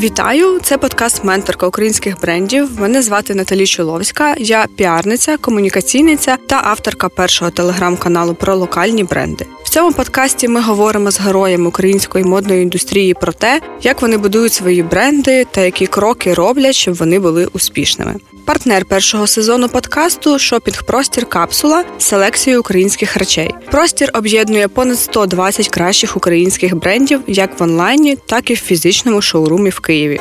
Вітаю! Це подкаст Менторка українських брендів. Мене звати Наталі Чоловська. Я піарниця, комунікаційниця та авторка першого телеграм-каналу про локальні бренди. В цьому подкасті ми говоримо з героями української модної індустрії про те, як вони будують свої бренди та які кроки роблять, щоб вони були успішними. Партнер першого сезону подкасту шопінг простір капсула з селекцією українських речей. Простір об'єднує понад 120 кращих українських брендів як в онлайні, так і в фізичному шоурумі в Києві.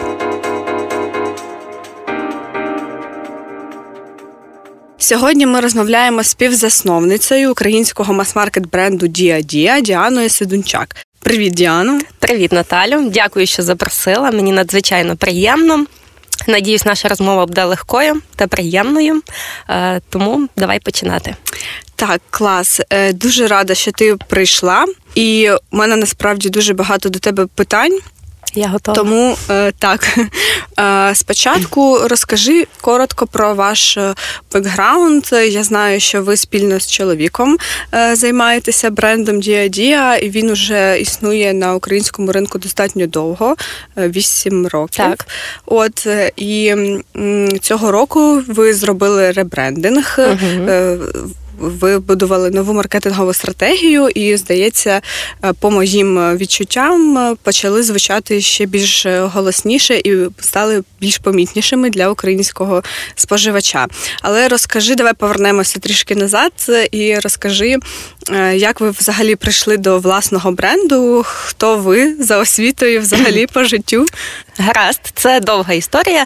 Сьогодні ми розмовляємо з співзасновницею українського мас-маркет бренду Діа Діа Діаною Сидунчак. Привіт, Діано. Привіт, Наталю. Дякую, що запросила. Мені надзвичайно приємно. Надіюсь, наша розмова буде легкою та приємною. Е, тому давай починати. Так, клас. Е, дуже рада, що ти прийшла, і у мене насправді дуже багато до тебе питань. Я готова. Тому е, так е, спочатку розкажи коротко про ваш е, бекграунд. Я знаю, що ви спільно з чоловіком займаєтеся брендом diadia, і він уже існує на українському ринку достатньо довго, вісім років. Так. От і цього року ви зробили ребрендинг. Угу ви будували нову маркетингову стратегію, і здається, е, по моїм відчуттям е, почали звучати ще більш голосніше і стали більш помітнішими для українського споживача. Але розкажи, давай повернемося трішки назад і розкажи, е, як ви взагалі прийшли до власного бренду? Хто ви за освітою взагалі по життю? Гаразд, це довга історія.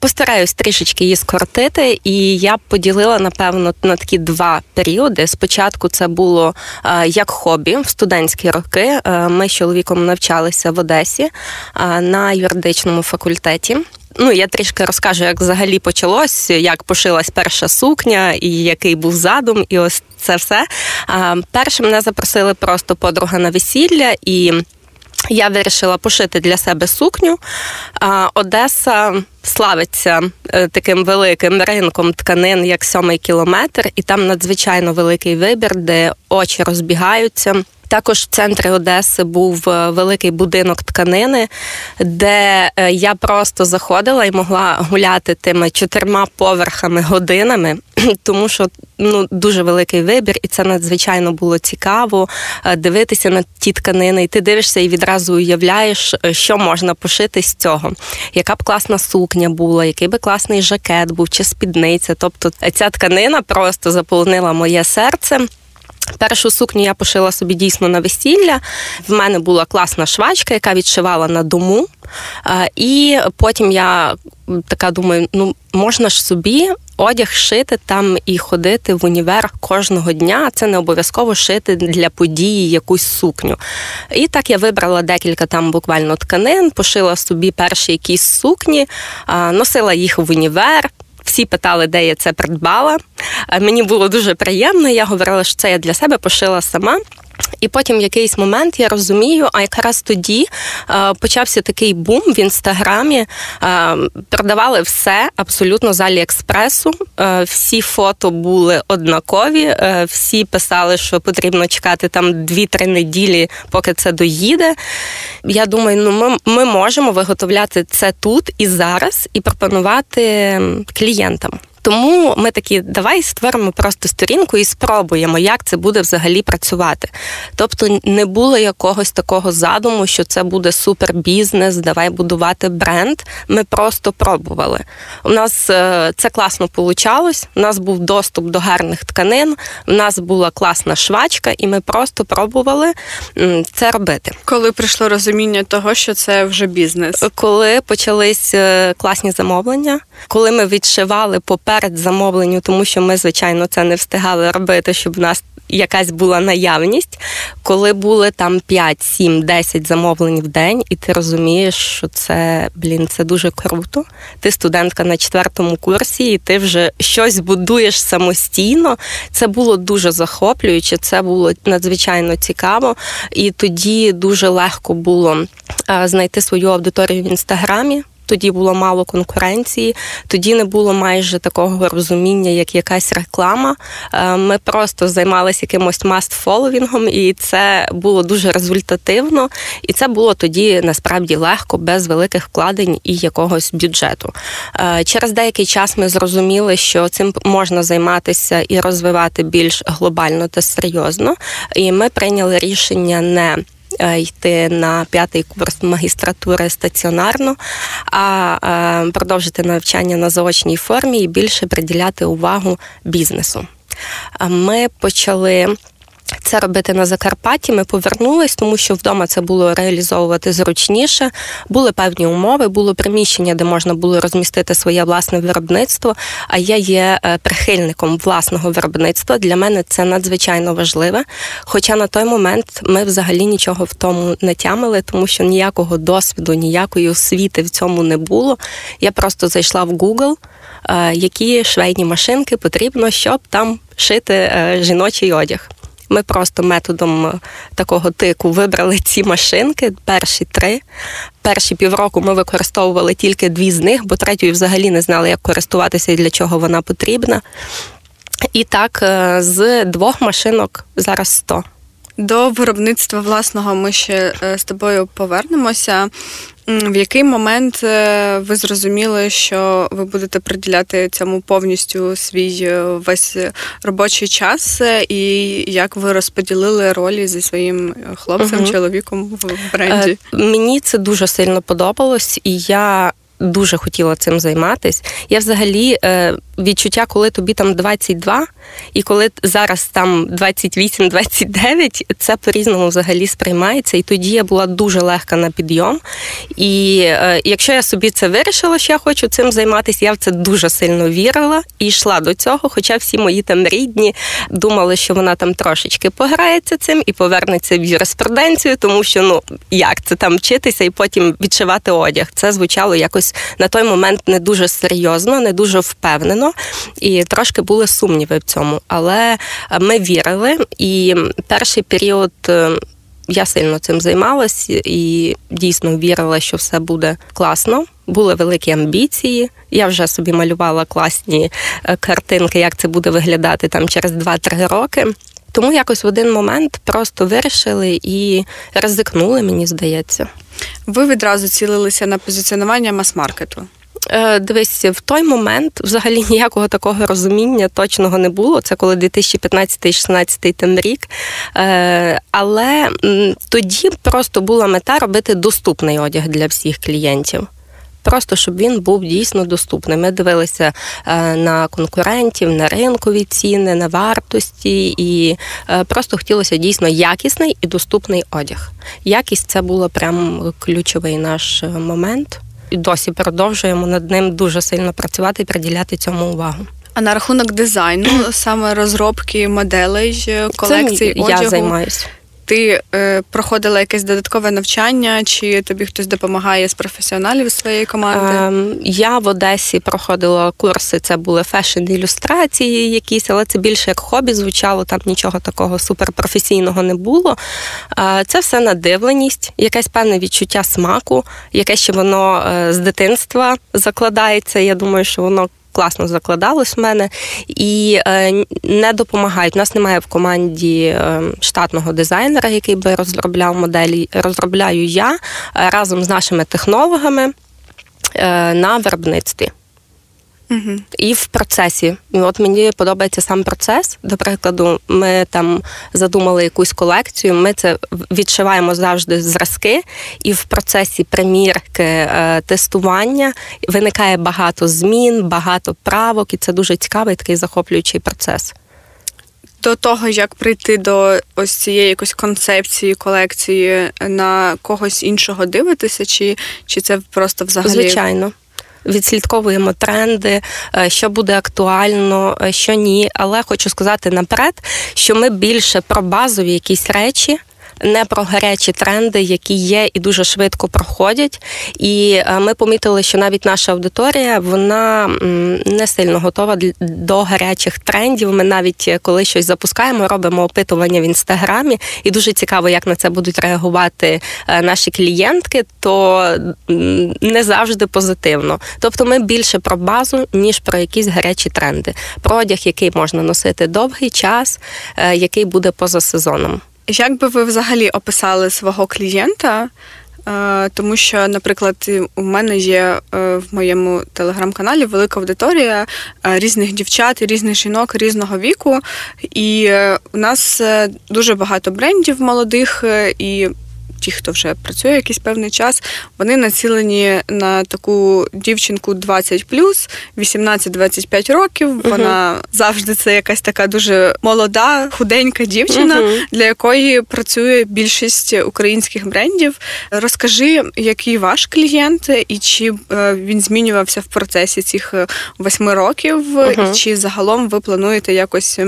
Постараюсь трішечки її скоротити, і я поділила напевно на такі два періоди. Спочатку це було як хобі в студентські роки. Ми з чоловіком навчалися в Одесі на юридичному факультеті. Ну, я трішки розкажу, як взагалі почалось, як пошилась перша сукня, і який був задум, і ось це все. Перше мене запросили просто подруга на весілля і. Я вирішила пошити для себе сукню. Одеса славиться е, таким великим ринком тканин, як сьомий кілометр, і там надзвичайно великий вибір, де очі розбігаються. Також в центрі Одеси був е, великий будинок тканини, де е, я просто заходила і могла гуляти тими чотирма поверхами годинами, тому що ну дуже великий вибір, і це надзвичайно було цікаво е, дивитися на ті тканини. І ти дивишся і відразу уявляєш, що можна пошити з цього. Яка б класна сукня була, який би класний жакет був чи спідниця. Тобто ця тканина просто заполонила моє серце. Першу сукню я пошила собі дійсно на весілля. В мене була класна швачка, яка відшивала на дому. І потім я така думаю: ну можна ж собі одяг шити там і ходити в універ кожного дня. Це не обов'язково шити для події якусь сукню. І так я вибрала декілька там буквально тканин, пошила собі перші якісь сукні, носила їх в універ. Всі питали, де я це придбала. Мені було дуже приємно. Я говорила, що це я для себе пошила сама. І потім якийсь момент я розумію, а якраз тоді е, почався такий бум в інстаграмі. Е, продавали все абсолютно з Аліекспресу. Е, всі фото були однакові, е, всі писали, що потрібно чекати там 2-3 неділі, поки це доїде. Я думаю, ну ми, ми можемо виготовляти це тут і зараз, і пропонувати клієнтам. Тому ми такі, давай створимо просто сторінку і спробуємо, як це буде взагалі працювати. Тобто не було якогось такого задуму, що це буде супербізнес, давай будувати бренд. Ми просто пробували. У нас е, це класно получалось. У нас був доступ до гарних тканин, у нас була класна швачка, і ми просто пробували це робити. Коли прийшло розуміння того, що це вже бізнес, коли почались е, класні замовлення, коли ми відшивали по перед замовленню, тому що ми, звичайно, це не встигали робити, щоб в нас якась була наявність, коли були там 5, 7, 10 замовлень в день, і ти розумієш, що це блін, це дуже круто. Ти студентка на четвертому курсі, і ти вже щось будуєш самостійно. Це було дуже захоплююче, це було надзвичайно цікаво, і тоді дуже легко було знайти свою аудиторію в інстаграмі тоді було мало конкуренції, тоді не було майже такого розуміння, як якась реклама. Е, ми просто займалися якимось маст-фоловінгом, і це було дуже результативно. І це було тоді насправді легко, без великих вкладень і якогось бюджету. Е, через деякий час ми зрозуміли, що цим можна займатися і розвивати більш глобально та серйозно. І ми прийняли рішення не йти на п'ятий курс магістратури стаціонарно, а е, продовжити навчання на заочній формі і більше приділяти увагу бізнесу. Е, ми почали це робити на Закарпатті. Ми повернулись, тому що вдома це було реалізовувати зручніше. Були певні умови, було приміщення, де можна було розмістити своє власне виробництво. А я є е, прихильником власного виробництва. Для мене це надзвичайно важливе. Хоча на той момент ми взагалі нічого в тому не тямили, тому що ніякого досвіду, ніякої освіти в цьому не було. Я просто зайшла в Google, е, які швейні машинки потрібно, щоб там шити е, жіночий одяг. Ми просто методом е, такого тику вибрали ці машинки, перші три. Перші півроку ми використовували тільки дві з них, бо третьої взагалі не знали, як користуватися і для чого вона потрібна. І так, е, з двох машинок зараз 100. До виробництва власного ми ще е, з тобою повернемося. В який момент е, ви зрозуміли, що ви будете приділяти цьому повністю свій е, весь робочий час, і як ви розподілили ролі зі своїм хлопцем, угу. чоловіком в бренді? Мені це дуже сильно подобалось, і я дуже хотіла цим займатися. Я взагалі е, відчуття, коли тобі там 22, і коли зараз там 28-29, це по-різному взагалі сприймається. І тоді я була дуже легка на підйом. І е, якщо я собі це вирішила, що я хочу цим займатися, я в це дуже сильно вірила і йшла до цього. Хоча всі мої там рідні думали, що вона там трошечки пограється цим і повернеться в юриспруденцію, тому що ну як це там вчитися і потім відшивати одяг. Це звучало якось на той момент не дуже серйозно, не дуже впевнено, і трошки були сумніви в цьому. Але е, ми вірили, і перший період. Е, я сильно цим займалась і дійсно вірила, що все буде класно. Були великі амбіції. Я вже собі малювала класні е, картинки, як це буде виглядати там через 2-3 роки. Тому якось в один момент просто вирішили і ризикнули, мені здається. Ви відразу цілилися на позиціонування мас-маркету. Е, дивись, в той момент взагалі ніякого такого розуміння точного не було. Це коли 2015-2016 ten рік. Е, але тоді просто була мета робити доступний одяг для всіх клієнтів просто щоб він був дійсно доступний. Ми дивилися е, на конкурентів, на ринкові ціни, на вартості, і е, просто хотілося дійсно якісний і доступний одяг. Якість це було прям ключовий наш е, момент. І досі продовжуємо над ним дуже сильно працювати і приділяти цьому увагу. А на рахунок дизайну, саме розробки моделей колекцій одягу, я займаюся ти е, проходила якесь додаткове навчання, чи тобі хтось допомагає з професіоналів своєї команди? Е, я в Одесі проходила курси. Це були фешн-ілюстрації, якісь, але це більше як хобі звучало. Там нічого такого суперпрофесійного не було. Е, це все надивленість, якесь певне відчуття смаку, яке ще воно е, з дитинства закладається. Я думаю, що воно класно закладалось в мене і е, не допомагають. У нас немає в команді е, штатного дизайнера, який би розробляв моделі. Розробляю я е, разом з нашими технологами на виробництві. Угу. І в процесі. От мені подобається сам процес. До прикладу, ми там задумали якусь колекцію. Ми це відшиваємо завжди зразки, і в процесі примірки е, тестування виникає багато змін, багато правок, і це дуже цікавий такий захоплюючий процес. До того, як прийти до ось цієї якось концепції колекції на когось іншого дивитися, чи чи це просто взагалі звичайно відслідковуємо тренди, е, що буде актуально, е, що ні. Але хочу сказати наперед, що ми більше про базові якісь речі. Не про гарячі тренди, які є і дуже швидко проходять. І ми помітили, що навіть наша аудиторія вона не сильно готова до гарячих трендів. Ми навіть коли щось запускаємо, робимо опитування в інстаграмі, і дуже цікаво, як на це будуть реагувати наші клієнтки, то не завжди позитивно. Тобто, ми більше про базу ніж про якісь гарячі тренди. Про одяг, який можна носити довгий час, е, який буде поза сезоном. Як би ви взагалі описали свого клієнта? Е, тому що, наприклад, у мене є е, в моєму телеграм-каналі велика аудиторія різних дівчат, різних жінок різного віку, і у нас дуже багато брендів молодих і ті, хто вже працює якийсь певний час, вони націлені на таку дівчинку 20 18-25 років. Вона uh завжди це якась така дуже молода, худенька дівчина, uh для якої працює більшість українських брендів. Розкажи, який ваш клієнт, і чи е, він змінювався в процесі цих восьми років, uh і чи загалом ви плануєте якось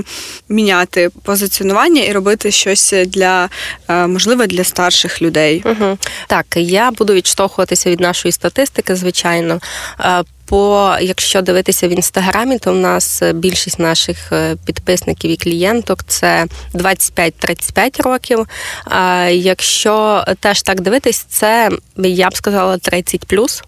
міняти позиціонування і робити щось для е, можливо для старших людей. Угу. Так, я буду відштовхуватися від нашої статистики, звичайно. Бо якщо дивитися в інстаграмі, то в нас більшість наших е, підписників і клієнток це 25-35 років. А якщо теж так дивитись, це я б сказала 30+.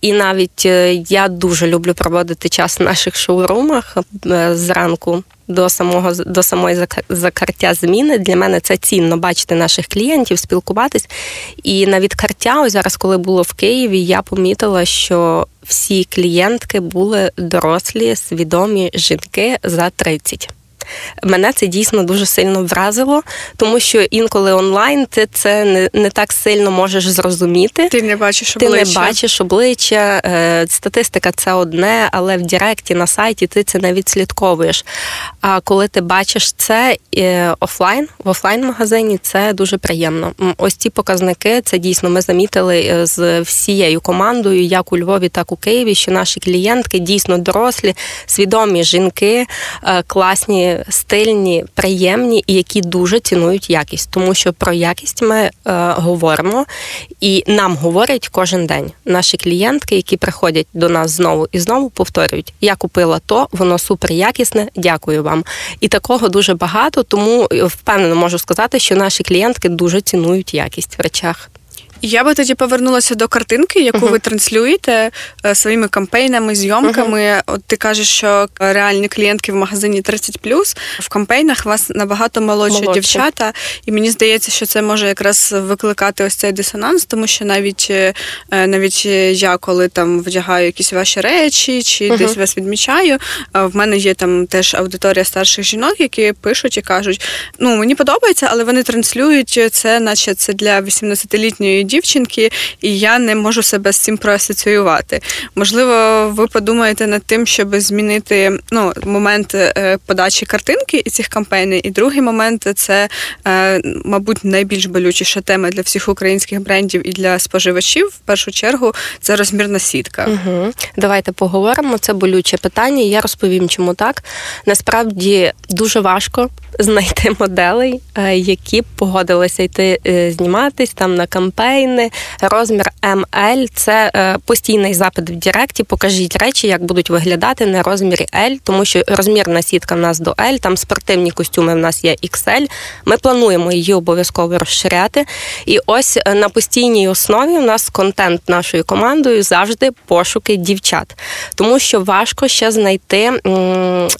І навіть е, я дуже люблю проводити час в наших шоурумах е, зранку до самого до самої закриття зміни. Для мене це цінно бачити наших клієнтів, спілкуватись. І на відкриття, ось зараз, коли було в Києві, я помітила, що всі клієнтки були дорослі, свідомі жінки за 30 мене це дійсно дуже сильно вразило, тому що інколи онлайн ти це не не так сильно можеш зрозуміти. Ти не бачиш обличчя. Ти не бачиш обличчя. Е, статистика це одне, але в Директі на сайті ти це не відслідковуєш. А коли ти бачиш це е, офлайн, в офлайн-магазині це дуже приємно. Ось ці показники це дійсно ми замітили е, з всією командою, як у Львові, так у Києві, що наші клієнтки дійсно дорослі, свідомі жінки, класні стильні, приємні і які дуже цінують якість, тому що про якість ми е, говоримо і нам говорять кожен день. Наші клієнтки, які приходять до нас знову і знову, повторюють: я купила то, воно супер якісне. Дякую вам. І такого дуже багато, тому е, впевнено можу сказати, що наші клієнтки дуже цінують якість в речах. Я би тоді повернулася до картинки, яку uh-huh. ви транслюєте е, своїми кампейнами, зйомками. Uh-huh. От ти кажеш, що реальні клієнтки в магазині 30+, в кампейнах вас набагато молодші, молодші дівчата, і мені здається, що це може якраз викликати ось цей дисонанс, тому що навіть е, навіть я, коли там вдягаю якісь ваші речі, чи uh-huh. десь вас відмічаю, в мене є там теж аудиторія старших жінок, які пишуть і кажуть: ну мені подобається, але вони транслюють це, наче це для 18-літньої дівчинки, і я не можу себе з цим проасоціювати. Можливо, ви подумаєте над тим, щоб змінити ну, момент е, подачі картинки і цих кампейнів. І другий момент це, е, мабуть, найбільш болючіша тема для всіх українських брендів і для споживачів. В першу чергу це розмірна сітка. Угу. Давайте поговоримо. Це болюче питання. Я розповім, чому так. Насправді дуже важко знайти моделей, е, які б погодилися йти зніматись там на кампейн дизайни. Розмір ML – це е, постійний запит в Директі. Покажіть речі, як будуть виглядати на розмірі L, тому що розмірна сітка в нас до L, там спортивні костюми в нас є XL. Ми плануємо її обов'язково розширяти. І ось е, на постійній основі у нас контент нашою командою завжди пошуки дівчат, тому що важко ще знайти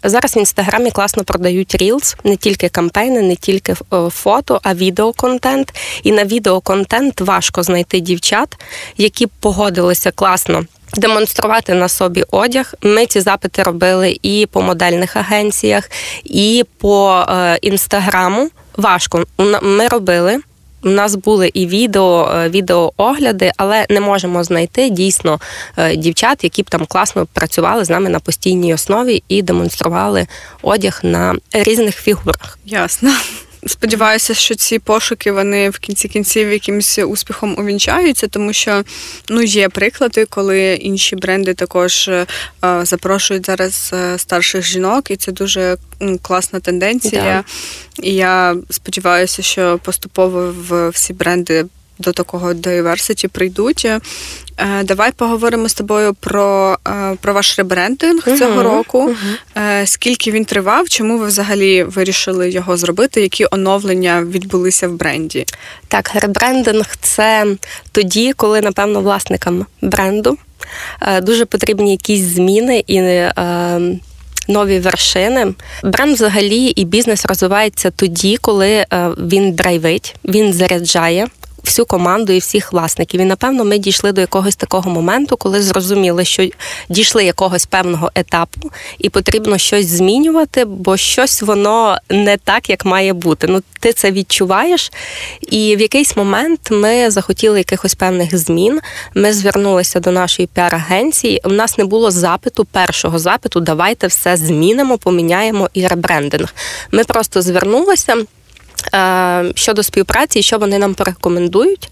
зараз. В інстаграмі класно продають Reels, не тільки кампейни, не тільки е, фото, а відеоконтент. І на відеоконтент важко важко знайти дівчат, які б погодилися класно. Демонструвати на собі одяг. Ми ці запити робили і по модельних агенціях, і по е, інстаграму. Важко ми робили. У нас були і відео, е, відеоогляди, але не можемо знайти дійсно е, дівчат, які б там класно працювали з нами на постійній основі і демонстрували одяг на різних фігурах. Ясно. Сподіваюся, що ці пошуки вони в кінці кінців якимось успіхом увінчаються, тому що ну є приклади, коли інші бренди також е, запрошують зараз е, старших жінок, і це дуже класна тенденція. Да. І я сподіваюся, що поступово в всі бренди до такого diversity прийдуть. Е, давай поговоримо з тобою про е, про ваш ребрендинг uh-huh, цього року. Uh-huh. Скільки він тривав? Чому ви взагалі вирішили його зробити? Які оновлення відбулися в бренді? Так, ребрендинг це тоді, коли, напевно, власникам бренду дуже потрібні якісь зміни і. Нові вершини бренд взагалі і бізнес розвивається тоді, коли він драйвить, він заряджає всю команду і всіх власників. І напевно ми дійшли до якогось такого моменту, коли зрозуміли, що дійшли якогось певного етапу, і потрібно щось змінювати, бо щось воно не так, як має бути. Ну ти це відчуваєш. І в якийсь момент ми захотіли якихось певних змін. Ми звернулися до нашої піар-агенції. У нас не було запиту, першого запиту. Давайте все змінимо, поміняємо і ребрендинг. Ми просто звернулися. Е, щодо співпраці, що вони нам порекомендують.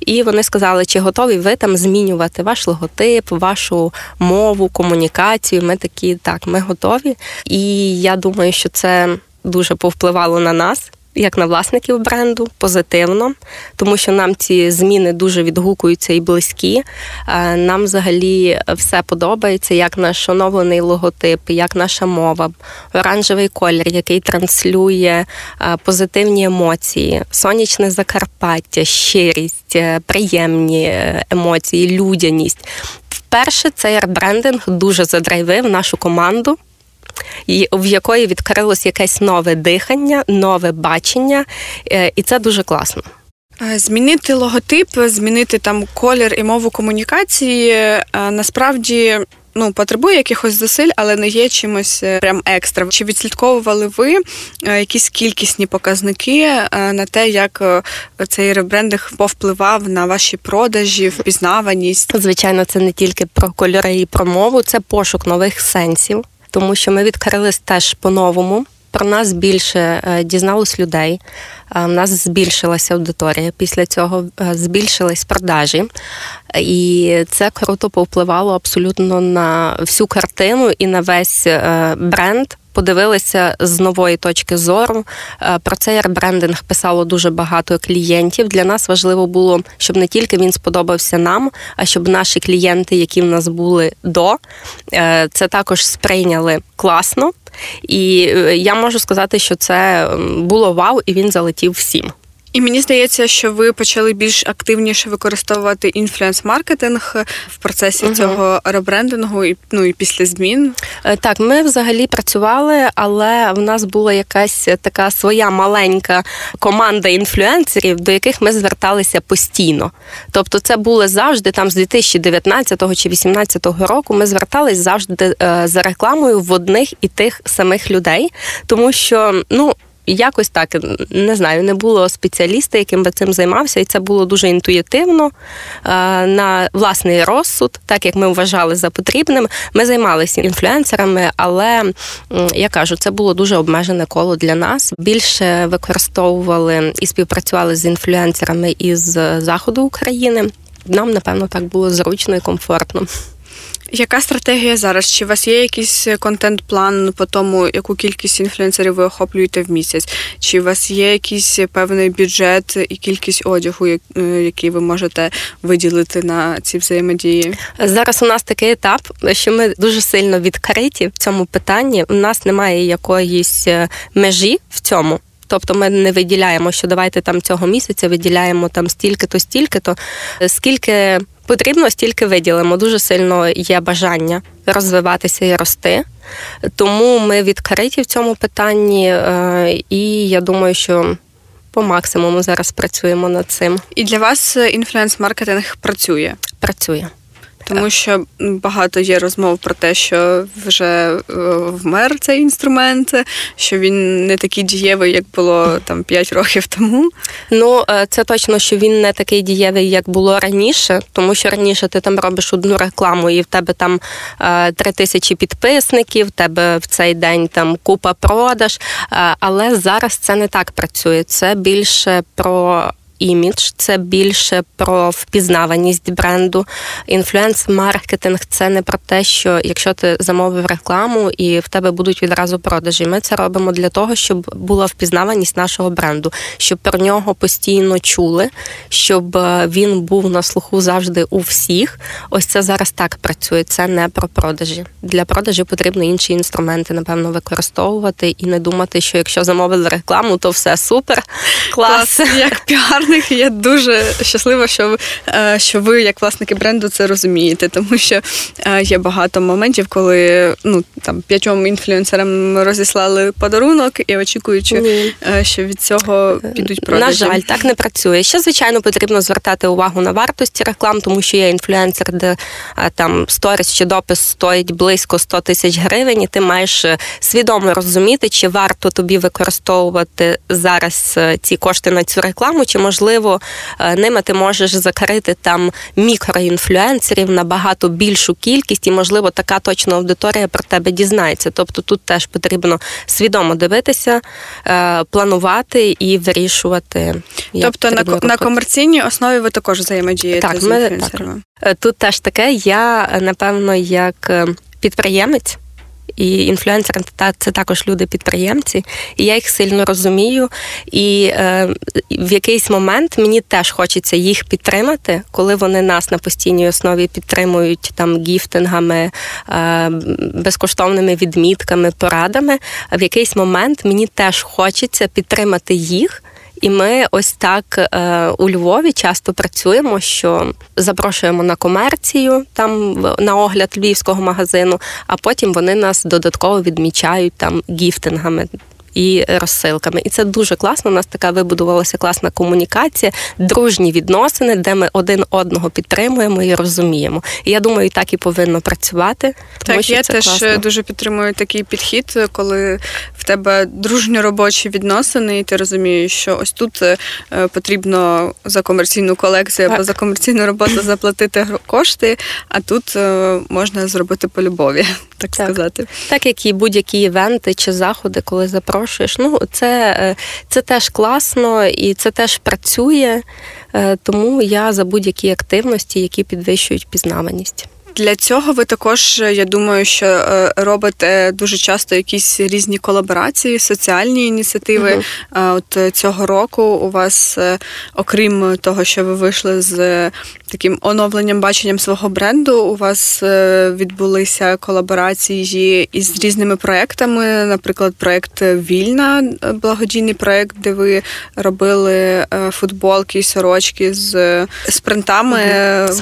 І вони сказали, чи готові ви там змінювати ваш логотип, вашу мову, комунікацію. Ми такі, так, ми готові. І я думаю, що це дуже повпливало на нас як на власників бренду, позитивно, тому що нам ці зміни дуже відгукуються і близькі. Е, нам взагалі все подобається, як наш оновлений логотип, як наша мова, оранжевий колір, який транслює е, позитивні емоції, сонячне Закарпаття, щирість, е, приємні емоції, людяність. Вперше цей ребрендинг дуже задрайвив нашу команду в якої відкрилось якесь нове дихання, нове бачення, е, і це дуже класно. Е, змінити логотип, змінити там колір і мову комунікації е, насправді ну потребує якихось зусиль, але не є чимось прям екстра. Чи відслідковували ви якісь кількісні показники на те, як цей ребрендинг повпливав на ваші продажі, впізнаваність? Звичайно, це не тільки про кольори і про мову, це пошук нових сенсів тому що ми відкрились теж по-новому. Про нас більше е, дізналось людей. У нас збільшилася аудиторія. Після цього е, збільшились продажі, і це круто повпливало абсолютно на всю картину і на весь е, бренд подивилися з нової точки зору. Е, про цей ребрендинг писало дуже багато клієнтів. Для нас важливо було, щоб не тільки він сподобався нам, а щоб наші клієнти, які в нас були до, е, це також сприйняли класно. І е, я можу сказати, що це було вау, і він залетів всім. І мені здається, що ви почали більш активніше використовувати інфлюенс-маркетинг в процесі угу. цього ребрендингу і ну і після змін. Е, так, ми взагалі працювали, але в нас була якась така своя маленька команда інфлюенсерів, до яких ми зверталися постійно. Тобто, це було завжди там з 2019 чи 2018 року. Ми звертались завжди е, за рекламою в одних і тих самих людей, тому що ну якось так не знаю, не було спеціаліста, яким би цим займався, і це було дуже інтуїтивно е, на власний розсуд, так як ми вважали за потрібним. Ми займалися інфлюенсерами, але я кажу, це було дуже обмежене коло для нас. Більше використовували і співпрацювали з інфлюенсерами із заходу України. Нам напевно так було зручно і комфортно. Яка стратегія зараз? Чи у вас є якийсь контент-план по тому, яку кількість інфлюенсерів ви охоплюєте в місяць? Чи у вас є якийсь певний бюджет і кількість одягу, е, який ви можете виділити на ці взаємодії? Зараз у нас такий етап, що ми дуже сильно відкриті в цьому питанні. У нас немає якоїсь е, межі в цьому. Тобто ми не виділяємо, що давайте там цього місяця виділяємо там стільки-то, стільки-то, скільки потрібно, стільки виділимо. Дуже сильно є бажання розвиватися і рости. Тому ми відкриті в цьому питанні, е, і я думаю, що по максимуму зараз працюємо над цим. І для вас інфлюенс-маркетинг працює? Працює. Тому що багато є розмов про те, що вже е, вмер цей інструмент, що він не такий дієвий, як було там 5 років тому. Ну е, це точно, що він не такий дієвий, як було раніше, тому що раніше ти там робиш одну рекламу, і в тебе там е, три тисячі підписників, в тебе в цей день там купа продаж. Але зараз це не так працює. Це більше про імідж, це більше про впізнаваність бренду. Інфлюенс-маркетинг це не про те, що якщо ти замовив рекламу і в тебе будуть відразу продажі. Ми це робимо для того, щоб була впізнаваність нашого бренду, щоб про нього постійно чули, щоб е, він був на слуху завжди у всіх. Ось це зараз так працює. Це не про продажі. Для продажі потрібно інші інструменти, напевно, використовувати і не думати, що якщо замовили рекламу, то все супер. Клас, Клас як піар них. Я дуже щаслива, що е, що ви, як власники бренду, це розумієте, тому що е, є багато моментів, коли ну там п'ятьом інфлюенсерам розіслали подарунок і очікуючи, Ні. Е, що від цього підуть продажі. На жаль, так не працює. Ще звичайно потрібно звертати увагу на вартості реклам, тому що є інфлюенсер, де там сторіс чи допис стоїть близько 100 тисяч гривень, і ти маєш свідомо розуміти, чи варто тобі використовувати зараз ці кошти на цю рекламу, чи може можливо, е, ними ти можеш закрити там мікроінфлюенсерів на багато більшу кількість, і, можливо, така точна аудиторія про тебе дізнається. Тобто тут теж потрібно свідомо дивитися, е, планувати і вирішувати. Тобто на на комерційній основі ви також взаємодієте так, з інфлюенсерами? Так. Е, тут теж таке. Я напевно як підприємець і інфлюенсери це також люди-підприємці, і я їх сильно розумію. І е, в якийсь момент мені теж хочеться їх підтримати, коли вони нас на постійній основі підтримують там гіфтингами, е, безкоштовними відмітками, порадами. В якийсь момент мені теж хочеться підтримати їх. І ми ось так е, у Львові часто працюємо, що запрошуємо на комерцію там на огляд львівського магазину, а потім вони нас додатково відмічають там гіфтингами і розсилками. І це дуже класно. У нас така вибудувалася класна комунікація, дружні відносини, де ми один одного підтримуємо і розуміємо. І я думаю, так і повинно працювати. Тому так, що я це теж класно. дуже підтримую такий підхід, коли в тебе дружні робочі відносини, і ти розумієш, що ось тут е, потрібно за комерційну колекцію так. або за комерційну роботу заплатити кошти, а тут е, можна зробити по любові, так, так сказати. Так як і будь-які івенти чи заходи, коли запрошують запрошуєш. Ну, це, е, це теж класно і це теж працює, е, тому я за будь-які активності, які підвищують пізнаваність. Для цього ви також, я думаю, що е, робите дуже часто якісь різні колаборації, соціальні ініціативи. Uh-huh. От цього року у вас, окрім того, що ви вийшли з таким оновленням баченням свого бренду, у вас відбулися колаборації із різними проектами. Наприклад, проект Вільна, благодійний проект, де ви робили футболки і сорочки з спринтами. Uh-huh.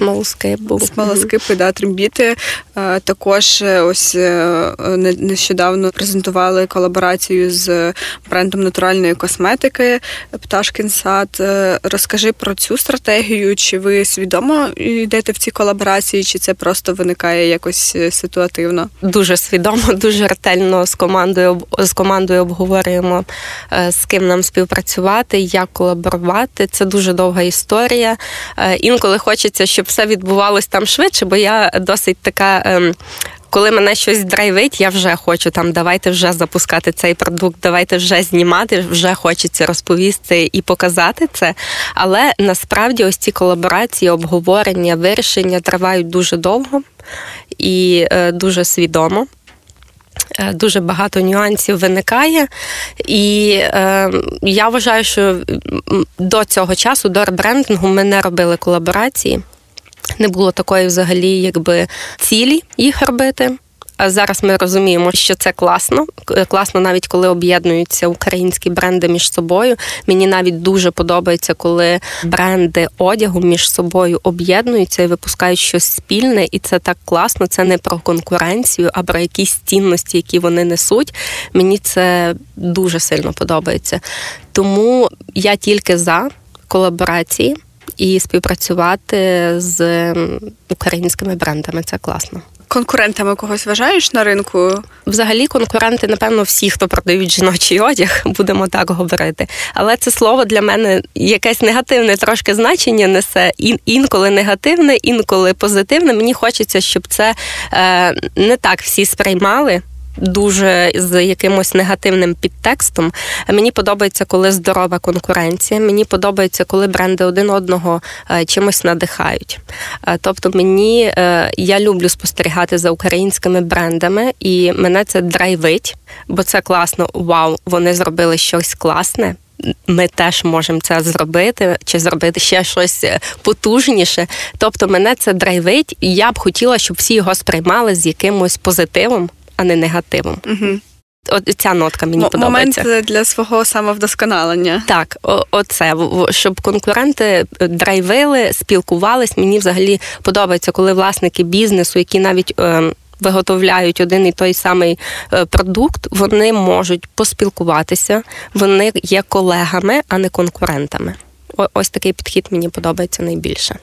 Смолоскипи, да, трембіти. Е, також е, ось е, нещодавно презентували колаборацію з брендом натуральної косметики Пташкін сад. Розкажи про цю стратегію, чи ви свідомо йдете в ці колаборації, чи це просто виникає якось ситуативно? Дуже свідомо, дуже ретельно з командою з командою обговорюємо, з ким нам співпрацювати, як колаборувати. Це дуже довга історія. Інколи хочеться, щоб все відбувалось там швидше, бо я досить така. Коли мене щось драйвить, я вже хочу там, давайте вже запускати цей продукт, давайте вже знімати, вже хочеться розповісти і показати це. Але насправді ось ці колаборації, обговорення, вирішення тривають дуже довго і е, дуже свідомо. Е, дуже багато нюансів виникає, і е, я вважаю, що до цього часу, до ребрендингу, ми не робили колаборації. Не було такої взагалі, якби цілі їх робити. А зараз ми розуміємо, що це класно. Класно, навіть коли об'єднуються українські бренди між собою. Мені навіть дуже подобається, коли бренди одягу між собою об'єднуються і випускають щось спільне, і це так класно. Це не про конкуренцію, а про якісь цінності, які вони несуть. Мені це дуже сильно подобається. Тому я тільки за колаборації. І співпрацювати з українськими брендами. Це класно. Конкурентами когось вважаєш на ринку? Взагалі, конкуренти, напевно, всі, хто продають жіночий одяг, будемо так говорити. Але це слово для мене якесь негативне трошки значення несе. інколи негативне, інколи позитивне. Мені хочеться, щоб це е, не так всі сприймали дуже з якимось негативним підтекстом. Мені подобається, коли здорова конкуренція. Мені подобається, коли бренди один одного е, чимось надихають. Е, тобто, мені е, я люблю спостерігати за українськими брендами, і мене це драйвить, бо це класно. Вау, вони зробили щось класне. Ми теж можемо це зробити, чи зробити ще щось потужніше. Тобто, мене це драйвить, і я б хотіла, щоб всі його сприймали з якимось позитивом, а не негативом. Угу. От ця нотка мені М- подобається. Момент для свого самовдосконалення. Так, оце щоб конкуренти драйвили, спілкувались. Мені взагалі подобається, коли власники бізнесу, які навіть е, виготовляють один і той самий е, продукт, вони можуть поспілкуватися, вони є колегами, а не конкурентами. Ось такий підхід мені подобається найбільше.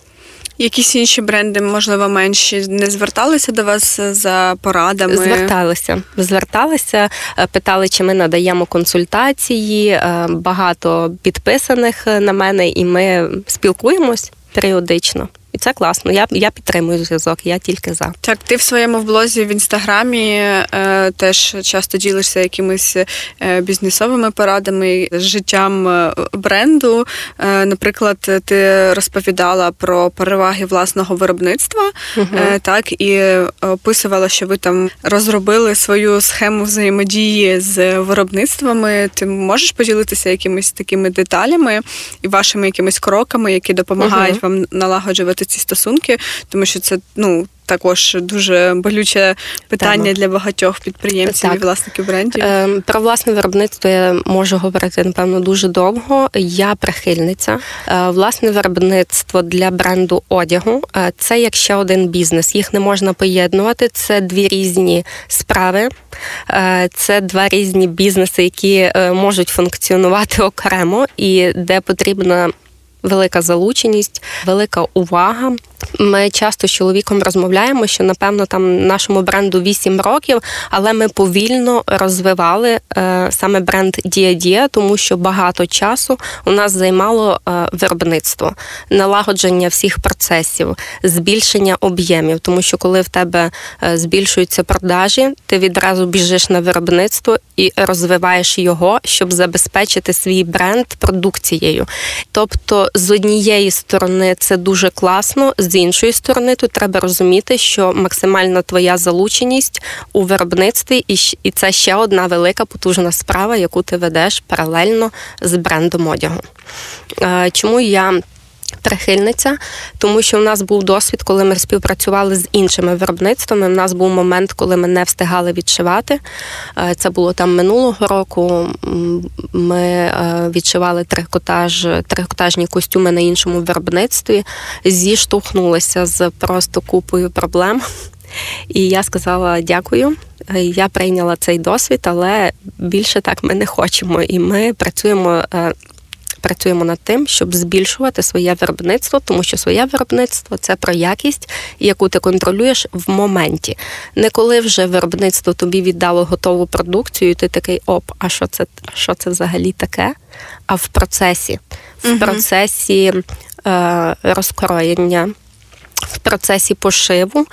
Якісь інші бренди, можливо, менші, не зверталися до вас за порадами? Зверталися, зверталися, е, питали, чи ми надаємо консультації. Е, багато підписаних на мене, і ми спілкуємось періодично. І це класно. Я я підтримую зв'язок, я тільки за. Так, ти в своєму блозі в інстаграмі е, теж часто ділишся якимись е, бізнесовими порадами, життям е, бренду. Е, наприклад, ти розповідала про переваги власного виробництва, угу. так і описувала, що ви там розробили свою схему взаємодії з виробництвами. Ти можеш поділитися якимись такими деталями і вашими якимись кроками, які допомагають угу. вам налагоджувати ці стосунки, тому що це ну. Також дуже болюче питання Тема. для багатьох підприємців так. і власників брендів. Е, про власне виробництво я можу говорити напевно дуже довго. Я прихильниця. Е, власне виробництво для бренду одягу е, це як ще один бізнес. Їх не можна поєднувати. Це дві різні справи, це два різні бізнеси, які можуть функціонувати окремо і де потрібна велика залученість, велика увага. Ми часто з чоловіком розмовляємо, що напевно там нашому бренду 8 років, але ми повільно розвивали е, саме бренд diadia, тому що багато часу у нас займало е, виробництво, налагодження всіх процесів, збільшення об'ємів. Тому що коли в тебе е, збільшуються продажі, ти відразу біжиш на виробництво і розвиваєш його, щоб забезпечити свій бренд продукцією. Тобто, з однієї сторони це дуже класно. з з іншої сторони, тут треба розуміти, що максимальна твоя залученість у виробництві, і це ще одна велика потужна справа, яку ти ведеш паралельно з брендом одягу. Е, чому я прихильниця, тому що в нас був досвід, коли ми співпрацювали з іншими виробництвами. У нас був момент, коли ми не встигали відшивати. Е, це було там минулого року. Ми е, відшивали трикотаж, трикотажні костюми на іншому виробництві, зіштовхнулися з просто купою проблем. І я сказала дякую. Е, я прийняла цей досвід, але більше так ми не хочемо. І ми працюємо працюємо над тим, щоб збільшувати своє виробництво, тому що своє виробництво це про якість, яку ти контролюєш в моменті. Не коли вже виробництво тобі віддало готову продукцію, і ти такий оп, а що це що це взагалі таке? А в процесі, в угу. процесі е, розкроєння. В процесі пошиву,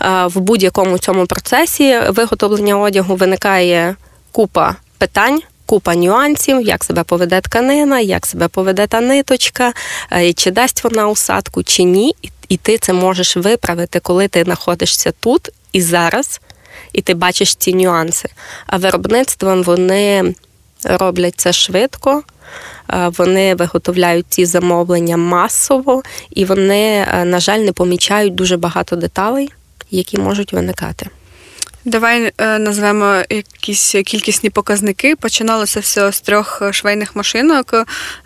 е, в будь-якому цьому процесі виготовлення одягу виникає купа питань, купа нюансів, як себе поведе тканина, як себе поведе та ниточка, е, чи дасть вона усадку, чи ні. І ти це можеш виправити, коли ти знаходишся тут і зараз, і ти бачиш ці нюанси. А виробництвом вони роблять це швидко. Е, вони виготовляють ці замовлення масово, і вони, е, на жаль, не помічають дуже багато деталей, які можуть виникати. Давай е, назвемо якісь кількісні показники. Починалося все з трьох швейних машинок.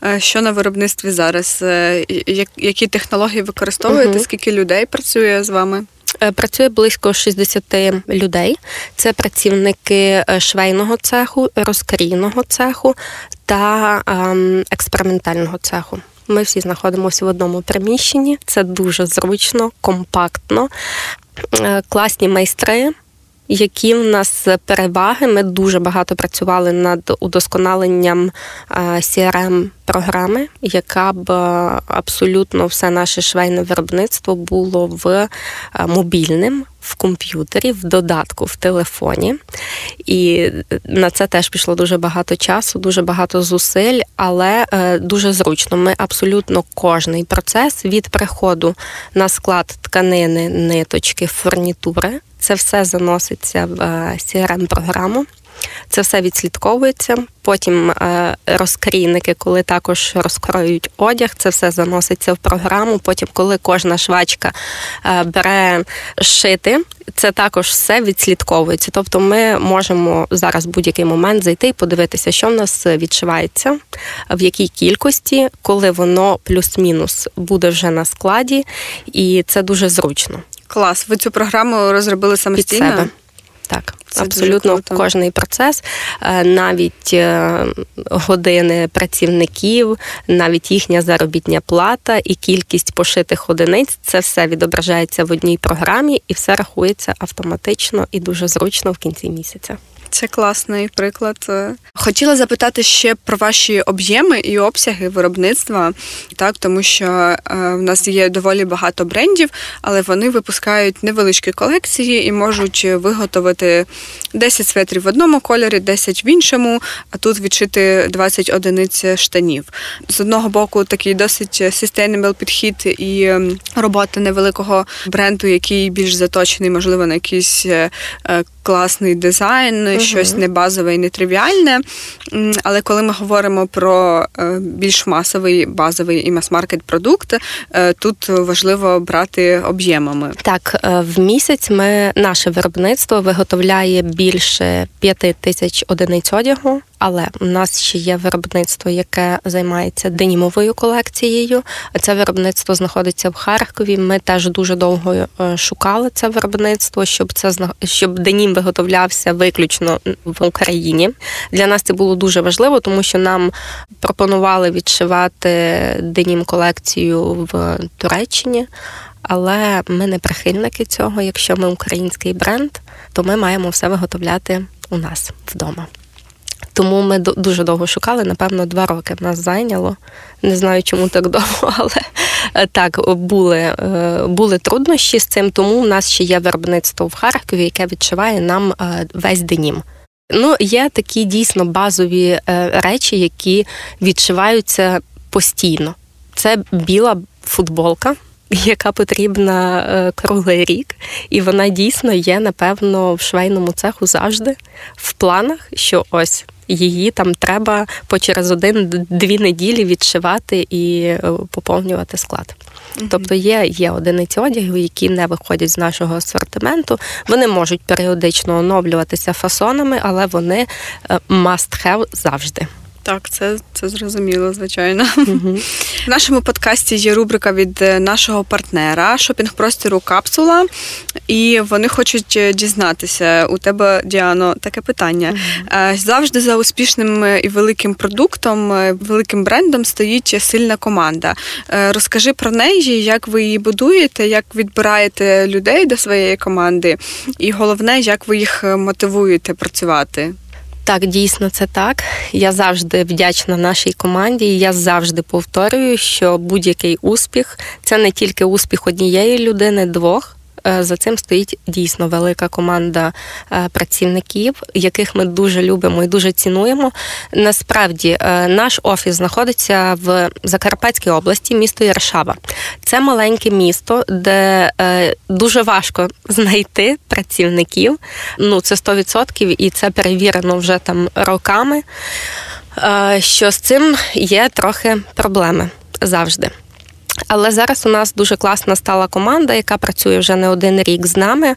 Е, що на виробництві зараз? Е, які технології використовуєте? Угу. Скільки людей працює з вами? Працює близько 60 людей. Це працівники швейного цеху, розкрійного цеху та ем, експериментального цеху. Ми всі знаходимося в одному приміщенні. Це дуже зручно, компактно, е, класні майстри. Які в нас переваги? Ми дуже багато працювали над удосконаленням crm програми, яка б абсолютно все наше швейне виробництво було в мобільним, в комп'ютері, в додатку, в телефоні. І на це теж пішло дуже багато часу, дуже багато зусиль, але е, дуже зручно. Ми абсолютно кожний процес від приходу на склад тканини, ниточки, фурнітури. Це все заноситься в crm е, програму це все відслідковується. Потім е, розкрійники, коли також розкроюють одяг, це все заноситься в програму. Потім, коли кожна швачка е, бере шити, це також все відслідковується. Тобто, ми можемо зараз в будь-який момент зайти і подивитися, що в нас відшивається, в якій кількості, коли воно плюс-мінус буде вже на складі, і це дуже зручно. Клас, ви цю програму розробили самостійно? Під себе. Так, Це абсолютно кожний процес, е, навіть е, години працівників, навіть їхня заробітня плата і кількість пошитих одиниць це все відображається в одній програмі і все рахується автоматично і дуже зручно в кінці місяця. Це класний приклад. Хотіла запитати ще про ваші об'єми і обсяги виробництва, так тому що е, в нас є доволі багато брендів, але вони випускають невеличкі колекції і можуть виготовити 10 светрів в одному кольорі, 10 в іншому, а тут відшити 20 одиниць штанів. З одного боку, такий досить sustainable підхід і робота невеликого бренду, який більш заточений, можливо, на якийсь е, класний дизайн, угу. щось не базове і не тривіальне. Але коли ми говоримо про е, більш масовий базовий і мас-маркет продукт, е, тут важливо брати об'ємами. Так, е, в місяць ми наше виробництво виготовляє більше п'яти тисяч одиниць одягу. Але у нас ще є виробництво, яке займається денімовою колекцією. Це виробництво знаходиться в Харкові. Ми теж дуже довго е, шукали це виробництво, щоб це щоб денім виготовлявся виключно в Україні. Для нас це було дуже важливо, тому що нам пропонували відшивати денім колекцію в Туреччині. Але ми не прихильники цього. Якщо ми український бренд, то ми маємо все виготовляти у нас вдома. Тому ми дуже довго шукали, напевно, два роки нас зайняло. Не знаю, чому так довго, але е, так були е, були труднощі з цим, тому в нас ще є виробництво в Харкові, яке відшиває нам е, весь денім. Ну, є такі дійсно базові речі, які відшиваються постійно. Це біла футболка. Яка потрібна круглий рік, і вона дійсно є, напевно, в швейному цеху завжди в планах, що ось її там треба по через один-дві неділі відшивати і е, поповнювати склад. mm Тобто є є одиниці одягу, які не виходять з нашого асортименту. Вони можуть періодично оновлюватися фасонами, але вони е, must have завжди. Так, це це зрозуміло, звичайно. Угу. В нашому подкасті є рубрика від е, нашого партнера шопінг-простіру Капсула, і вони хочуть е, дізнатися у тебе, Діано, таке питання. Угу. Завжди за успішним і великим продуктом, великим брендом стоїть сильна команда. Розкажи про неї, як ви її будуєте, як відбираєте людей до своєї команди, і головне, як ви їх мотивуєте працювати. Так, дійсно, це так. Я завжди вдячна нашій команді. і Я завжди повторюю, що будь-який успіх це не тільки успіх однієї людини, двох. Е, за цим стоїть дійсно велика команда е, працівників, яких ми дуже любимо і дуже цінуємо. Насправді, е, наш офіс знаходиться в Закарпатській області, місто Яршава. Це маленьке місто, де дуже важко знайти працівників. Ну це 100% і це перевірено вже там роками. Що з цим є трохи проблеми завжди. Але зараз у нас дуже класна стала команда, яка працює вже не один рік з нами,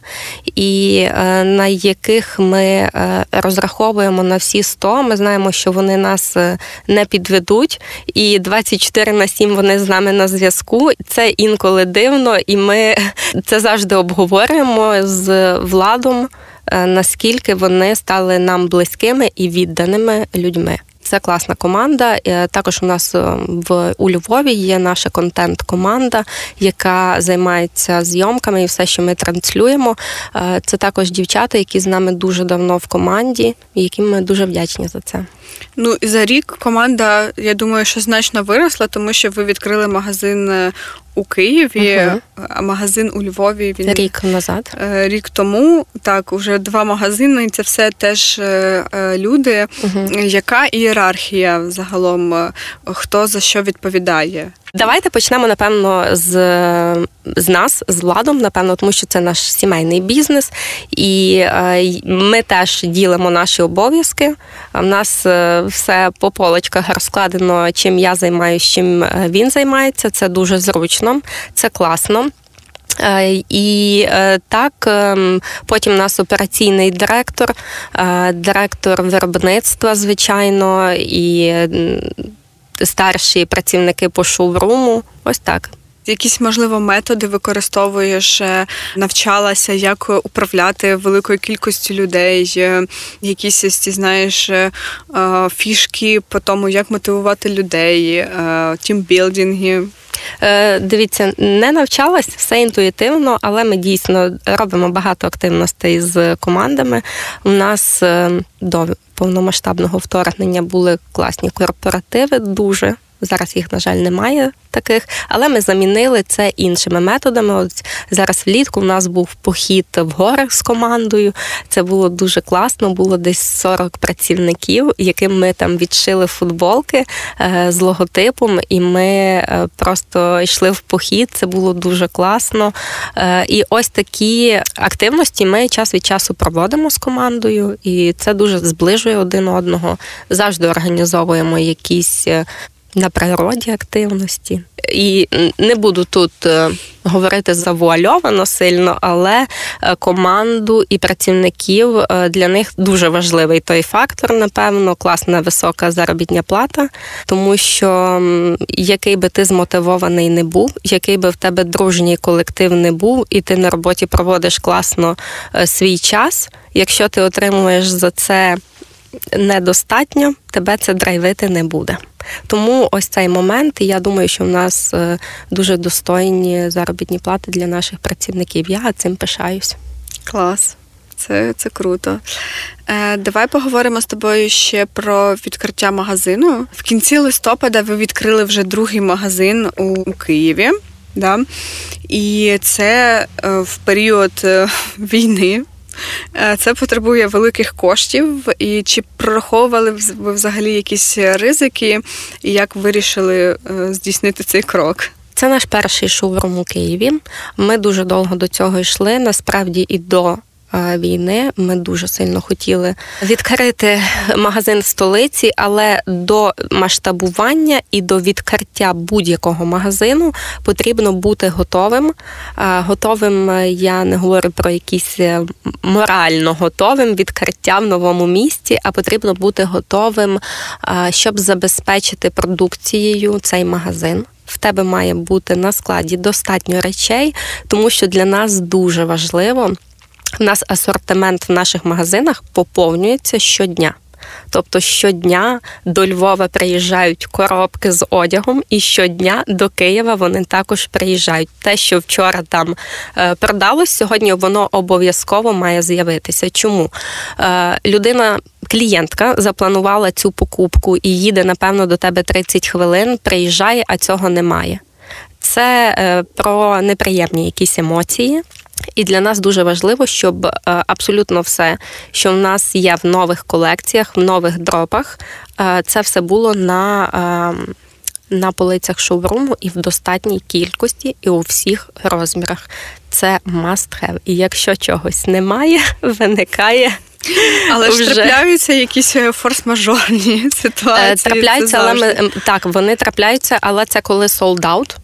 і е, на яких ми е, розраховуємо на всі 100. Ми знаємо, що вони нас е, не підведуть, і 24 на 7 вони з нами на зв'язку. Це інколи дивно, і ми це завжди обговорюємо з владом, наскільки вони стали нам близькими і відданими людьми. Це класна команда. Також у нас в у Львові є наша контент-команда, яка займається зйомками і все, що ми транслюємо. Це також дівчата, які з нами дуже давно в команді, і яким ми дуже вдячні за це. Ну і за рік команда, я думаю, що значно виросла, тому що ви відкрили магазин е, у Києві, uh а магазин у Львові. Він рік назад. Е, рік тому так, уже два магазини. Це все теж е, люди. uh Яка ієрархія загалом? Хто за що відповідає? Давайте почнемо напевно з з нас, з владом, напевно, тому що це наш сімейний бізнес, і е, ми теж ділимо наші обов'язки. У нас е, все по полочках розкладено, чим я займаюся, чим е, він займається. Це дуже зручно, це класно. І так, ем, потім у нас операційний директор, директор виробництва, звичайно, і старші працівники по шоуруму. Ось так. Якісь можливо методи використовуєш, е, навчалася, як управляти великою кількістю людей, е, якісь ці знаєш е, фішки по тому, як мотивувати людей, тімбілдинги. Дивіться, не навчалась все інтуїтивно, але ми дійсно робимо багато активностей з командами. У нас до повномасштабного вторгнення були класні корпоративи, дуже Зараз їх, на жаль, немає таких, але ми замінили це іншими методами. От зараз влітку в нас був похід в гори з командою. Це було дуже класно. Було десь 40 працівників, яким ми там відшили футболки е, з логотипом, і ми е, просто йшли в похід. Це було дуже класно. Е, і ось такі активності ми час від часу проводимо з командою, і це дуже зближує один одного. Завжди організовуємо якісь на природі активності. І не буду тут е, говорити завуальовано сильно, але е, команду і працівників е, для них дуже важливий той фактор, напевно, класна висока заробітня плата, тому що який би ти змотивований не був, який би в тебе дружній колектив не був, і ти на роботі проводиш класно свій час. Якщо ти отримуєш за це недостатньо, тебе це драйвити не буде. Тому ось цей момент, і я думаю, що в нас е, дуже достойні заробітні плати для наших працівників. Я цим пишаюсь. Клас. Це це круто. Е, Давай поговоримо з тобою ще про відкриття магазину. В кінці листопада ви відкрили вже другий магазин у, Києві. Да? І це е, в період е, війни. Е, це потребує великих коштів. І чи прораховували ви взагалі якісь ризики, і як вирішили е, здійснити цей крок? Це наш перший шоурум у Києві. Ми дуже довго до цього йшли. Насправді і до війни. Ми дуже сильно хотіли відкрити магазин в столиці, але до масштабування і до відкриття будь-якого магазину потрібно бути готовим. Готовим я не говорю про якісь е, морально готовим відкриття в новому місті, а потрібно бути готовим, щоб забезпечити продукцією цей магазин. В тебе має бути на складі достатньо речей, тому що для нас дуже важливо. У нас асортимент в наших магазинах поповнюється щодня. Тобто щодня до Львова приїжджають коробки з одягом, і щодня до Києва вони також приїжджають. Те, що вчора там е, продалось, сьогодні воно обов'язково має з'явитися. Чому е, людина, клієнтка, запланувала цю покупку і їде, напевно, до тебе 30 хвилин, приїжджає, а цього немає. Це е, про неприємні якісь емоції. І для нас дуже важливо, щоб е, абсолютно все, що в нас є в нових колекціях, в нових дропах, е, це все було на е, на полицях шоуруму і в достатній кількості, і у всіх розмірах. Це must have. І якщо чогось немає, виникає. Але вже... ж трапляються якісь форс-мажорні ситуації. Трапляються, але ми так, вони трапляються, але це коли sold out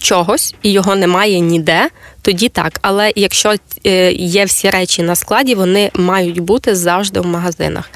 чогось і його немає ніде, тоді так. Але якщо е, є всі речі на складі, вони мають бути завжди в магазинах.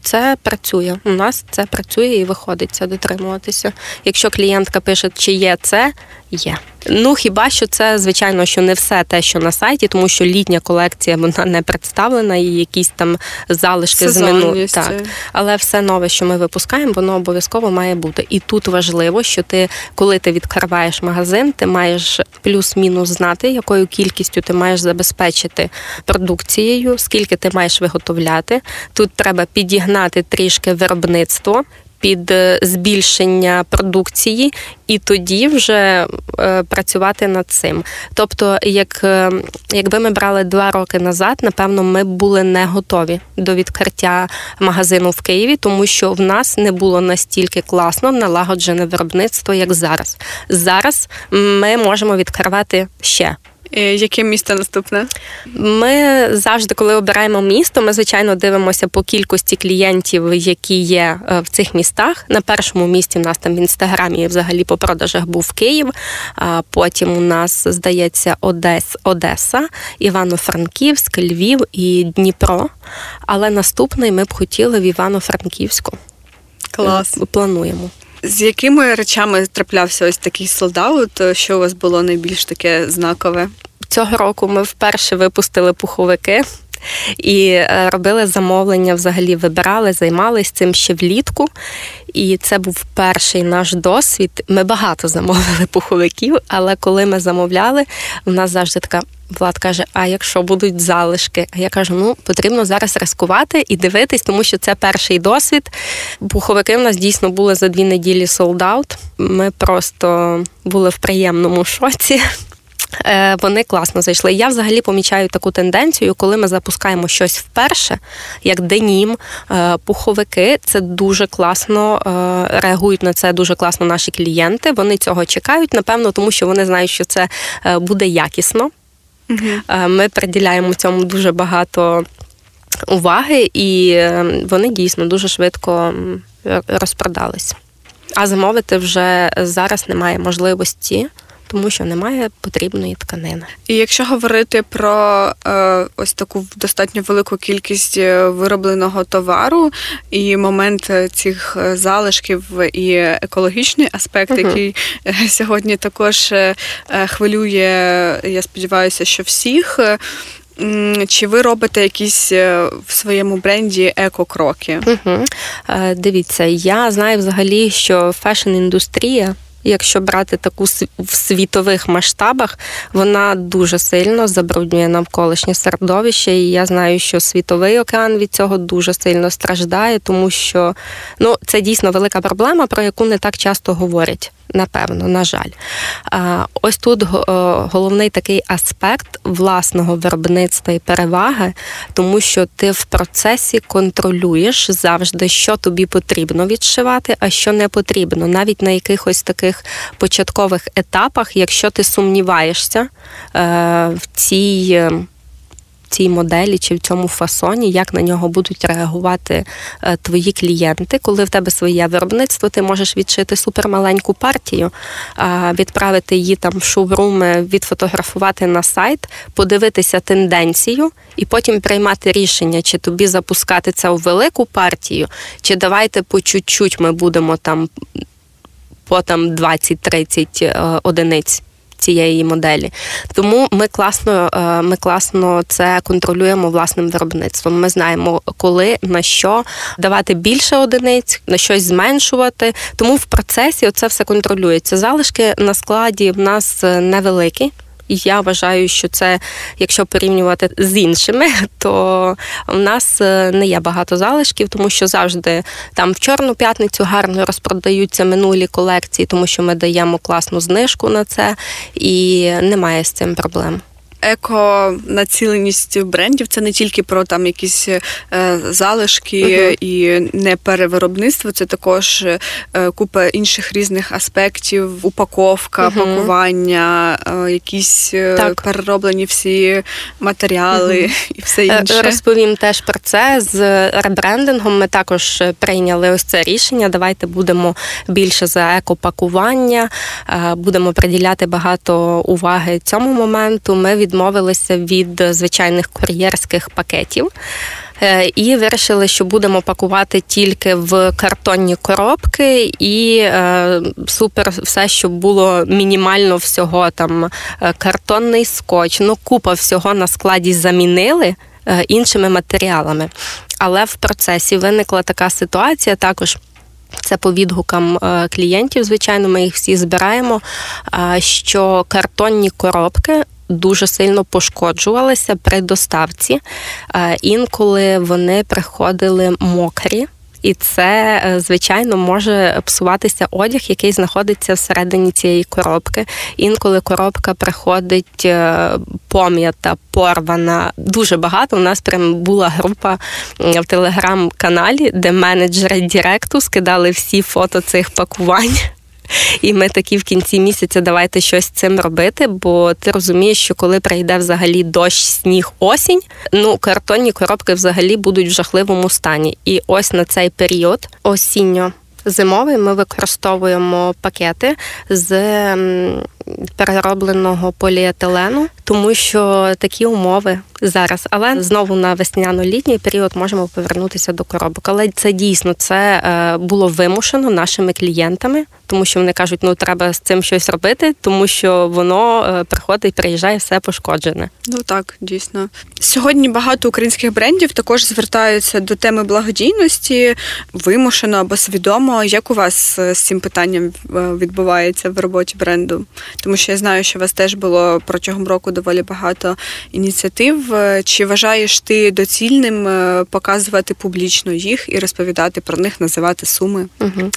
Це працює. У нас це працює і виходить це дотримуватися. Якщо клієнтка пише, чи є це, є. Ну хіба що це, звичайно, що не все те, що на сайті, тому що літня колекція вона не представлена і якісь там залишки з минулого. Так. Але все нове, що ми випускаємо, воно обов'язково має бути. І тут важливо, що ти, коли ти відкриваєш магазин, ти маєш плюс-мінус знати, якою кількістю ти маєш забезпечити продукцією, скільки ти маєш виготовляти. Тут треба підігнати трішки виробництво під е, збільшення продукції, і тоді вже е, працювати над цим. Тобто, як, е, якби ми брали два роки назад, напевно, ми були не готові до відкриття магазину в Києві, тому що в нас не було настільки класно налагоджене виробництво, як зараз. Зараз ми можемо відкривати ще. Е, яке місто наступне? Ми завжди, коли обираємо місто, ми звичайно дивимося по кількості клієнтів, які є е, в цих містах. На першому місці у нас там в інстаграмі взагалі по продажах був Київ. А потім у нас здається Одес, Одеса, Івано-Франківськ, Львів і Дніпро. Але наступний ми б хотіли в Івано-Франківську. Клас. Е, плануємо. З якими речами траплявся ось такий солдаут? Що у вас було найбільш таке знакове? Цього року ми вперше випустили пуховики. І е, робили замовлення, взагалі вибирали, займалися цим ще влітку. І це був перший наш досвід. Ми багато замовили пуховиків, але коли ми замовляли, у нас завжди така Влад каже: А якщо будуть залишки? А я кажу: ну потрібно зараз рискувати і дивитись, тому що це перший досвід. Пуховики в нас дійсно були за дві неділі солдат. Ми просто були в приємному шоці. Е, вони класно зайшли. Я взагалі помічаю таку тенденцію, коли ми запускаємо щось вперше, як денім, е, пуховики. Це дуже класно е, реагують на це дуже класно наші клієнти. Вони цього чекають, напевно, тому що вони знають, що це буде якісно. Ми приділяємо цьому дуже багато уваги, і вони дійсно дуже швидко розпродались. А замовити вже зараз немає можливості тому що немає потрібної тканини. І якщо говорити про е, ось таку достатньо велику кількість е, виробленого товару і момент цих е, залишків і екологічний аспект, угу. який е, сьогодні також хвилює, я сподіваюся, що всіх. Чи ви робите якісь в своєму бренді еко-кроки? Угу. Дивіться, я знаю взагалі, що фешн-індустрія якщо брати таку в світових масштабах, вона дуже сильно забруднює навколишнє середовище. І я знаю, що світовий океан від цього дуже сильно страждає, тому що ну це дійсно велика проблема, про яку не так часто говорять напевно, на жаль. Ось тут е, головний такий аспект власного виробництва і переваги, тому що ти в процесі контролюєш завжди, що тобі потрібно відшивати, а що не потрібно, навіть на якихось таких початкових етапах, якщо ти сумніваєшся е, в цій. Цій моделі чи в цьому фасоні, як на нього будуть реагувати е, твої клієнти. Коли в тебе своє виробництво, ти можеш відшити супермаленьку партію, відправити її там в шоуруми, відфотографувати на сайт, подивитися тенденцію і потім приймати рішення, чи тобі запускати це у велику партію, чи давайте по чуть-чуть ми будемо там по там 20-30 е, одиниць цієї моделі. Тому ми класно, е, ми класно це контролюємо власним виробництвом. Ми знаємо, коли на що давати більше одиниць, на щось зменшувати. Тому в процесі це все контролюється. Залишки на складі в нас е, невеликі. Я вважаю, що це, якщо порівнювати з іншими, то в нас е, не є багато залишків, тому що завжди там в чорну п'ятницю гарно розпродаються минулі колекції, тому що ми даємо класну знижку на це, і немає з цим проблем еко-націленість брендів це не тільки про там якісь е, залишки uh-huh. і не перевиробництво, це також е, купа інших різних аспектів, упаковка, uh-huh. пакування, е, якісь так. перероблені всі матеріали uh-huh. і все інше. Розповім теж про це з ребрендингом. Ми також прийняли ось це рішення. Давайте будемо більше за екопакування, будемо приділяти багато уваги цьому моменту. Ми від відмовилися від звичайних кур'єрських пакетів. Е, і вирішили, що будемо пакувати тільки в картонні коробки і е, супер все, щоб було мінімально всього там е, картонний скотч. Ну, купа всього на складі замінили іншими матеріалами. Але в процесі виникла така ситуація також. Це по відгукам клієнтів, звичайно, ми їх всі збираємо. Що картонні коробки дуже сильно пошкоджувалися при доставці. Е, інколи вони приходили мокрі. І це, е, звичайно, може псуватися одяг, який знаходиться всередині цієї коробки. Інколи коробка приходить е, пом'ята, порвана. Дуже багато. У нас прям була група в телеграм-каналі, де менеджери Діректу скидали всі фото цих пакувань. І ми такі в кінці місяця давайте щось цим робити, бо ти розумієш, що коли прийде взагалі дощ, сніг, осінь, ну картонні коробки взагалі будуть в жахливому стані. І ось на цей період осінньо. Зимовий ми використовуємо пакети з переробленого поліетилену, тому що такі умови зараз. Але знову на весняно-літній період можемо повернутися до коробок. Але це дійсно це е, було вимушено нашими клієнтами, тому що вони кажуть, ну треба з цим щось робити, тому що воно е, приходить, приїжджає все пошкоджене. Ну так, дійсно. Сьогодні багато українських брендів також звертаються до теми благодійності, вимушено або свідомо. Як у вас е, з цим питанням відбувається в роботі бренду? Тому що я знаю, що у вас теж було протягом року доволі багато ініціатив. Е, чи вважаєш ти доцільним е, показувати публічно їх і розповідати про них, називати суми? Угу.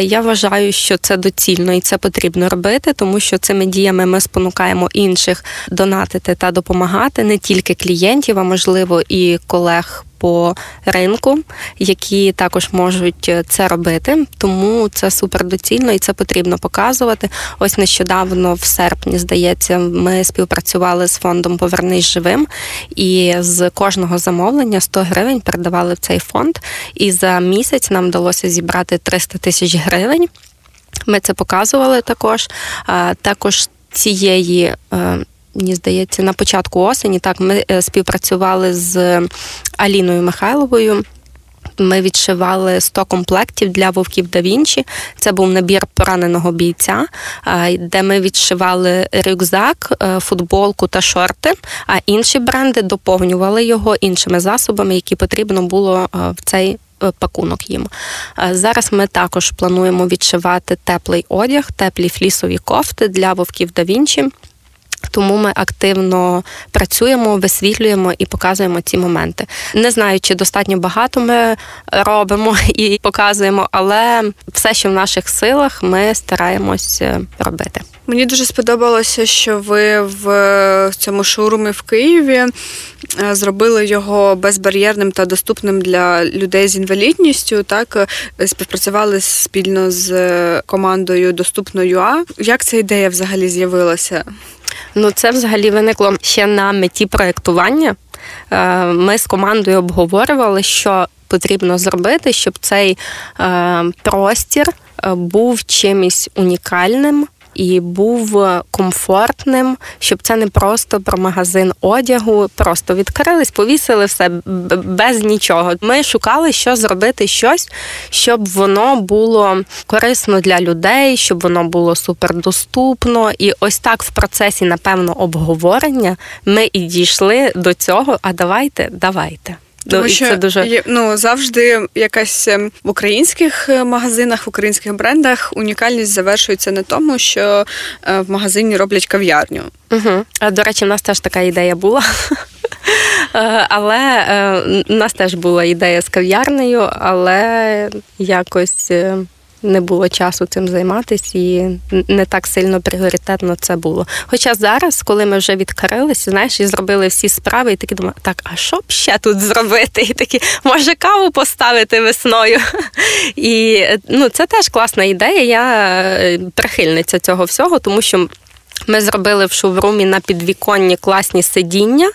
Я вважаю, що це доцільно і це потрібно робити, тому що цими діями ми спонукаємо інших донатити та допомагати не тільки клієнтів, а можливо і колег по ринку, які також можуть е, це робити. Тому це супер доцільно і це потрібно показувати. Ось нещодавно, в серпні, здається, ми співпрацювали з фондом Повернись живим і з кожного замовлення 100 гривень передавали в цей фонд. І за місяць нам вдалося зібрати 300 тисяч гривень. Ми це показували також. Також цієї е, мені здається, на початку осені. Так, ми е, співпрацювали з Аліною Михайловою. Ми відшивали 100 комплектів для вовків да Вінчі. Це був набір пораненого бійця, де ми відшивали рюкзак, е, футболку та шорти. А інші бренди доповнювали його іншими засобами, які потрібно було е, в цей. Пакунок їм зараз. Ми також плануємо відшивати теплий одяг, теплі флісові кофти для вовків да Вінчі. Тому ми активно працюємо, висвітлюємо і показуємо ці моменти. Не знаю, чи достатньо багато ми робимо і показуємо, але все, що в наших силах, ми стараємось е, робити. Мені дуже сподобалося, що ви в цьому шоурумі в Києві е, зробили його безбар'єрним та доступним для людей з інвалідністю. Так е, співпрацювали спільно з командою Доступно.ua. Як ця ідея взагалі з'явилася? Ну, це взагалі виникло ще на меті проєктування. Е, ми з командою обговорювали, що потрібно зробити, щоб цей простір був чимось унікальним і був комфортним, щоб це не просто про магазин одягу, просто відкрились, повісили все без нічого. Ми шукали, що зробити щось, щоб воно було корисно для людей, щоб воно було супердоступно. І ось так в процесі, напевно, обговорення ми і дійшли до цього. А давайте, давайте. Тому ну, що це дуже ну завжди якась ем, в українських е, магазинах, в українських брендах унікальність завершується на тому, що е, в магазині роблять кав'ярню. Угу. До речі, в нас теж така ідея була. Е, але у нас теж була ідея з кав'ярнею, але якось не було часу цим займатися і не так сильно пріоритетно це було. Хоча зараз, коли ми вже відкрилися, знаєш, і зробили всі справи, і такі думаю, так, а що б ще тут зробити? І такі, може, каву поставити весною. І ну, це теж класна ідея. Я е, прихильниця цього всього, тому що. Ми зробили в шоурумі на підвіконні класні сидіння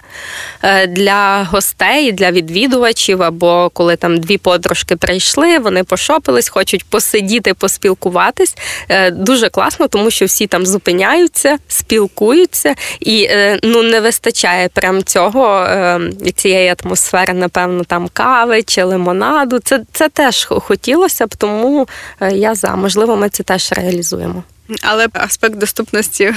е, для гостей, для відвідувачів. Або коли там дві подружки прийшли, вони пошопились, хочуть посидіти, поспілкуватись. Е, дуже класно, тому що всі там зупиняються, спілкуються, і е, ну не вистачає прям цього цієї атмосфери, напевно, там кави чи лимонаду. Це це теж хотілося б, тому я за можливо, ми це теж реалізуємо. Але аспект доступності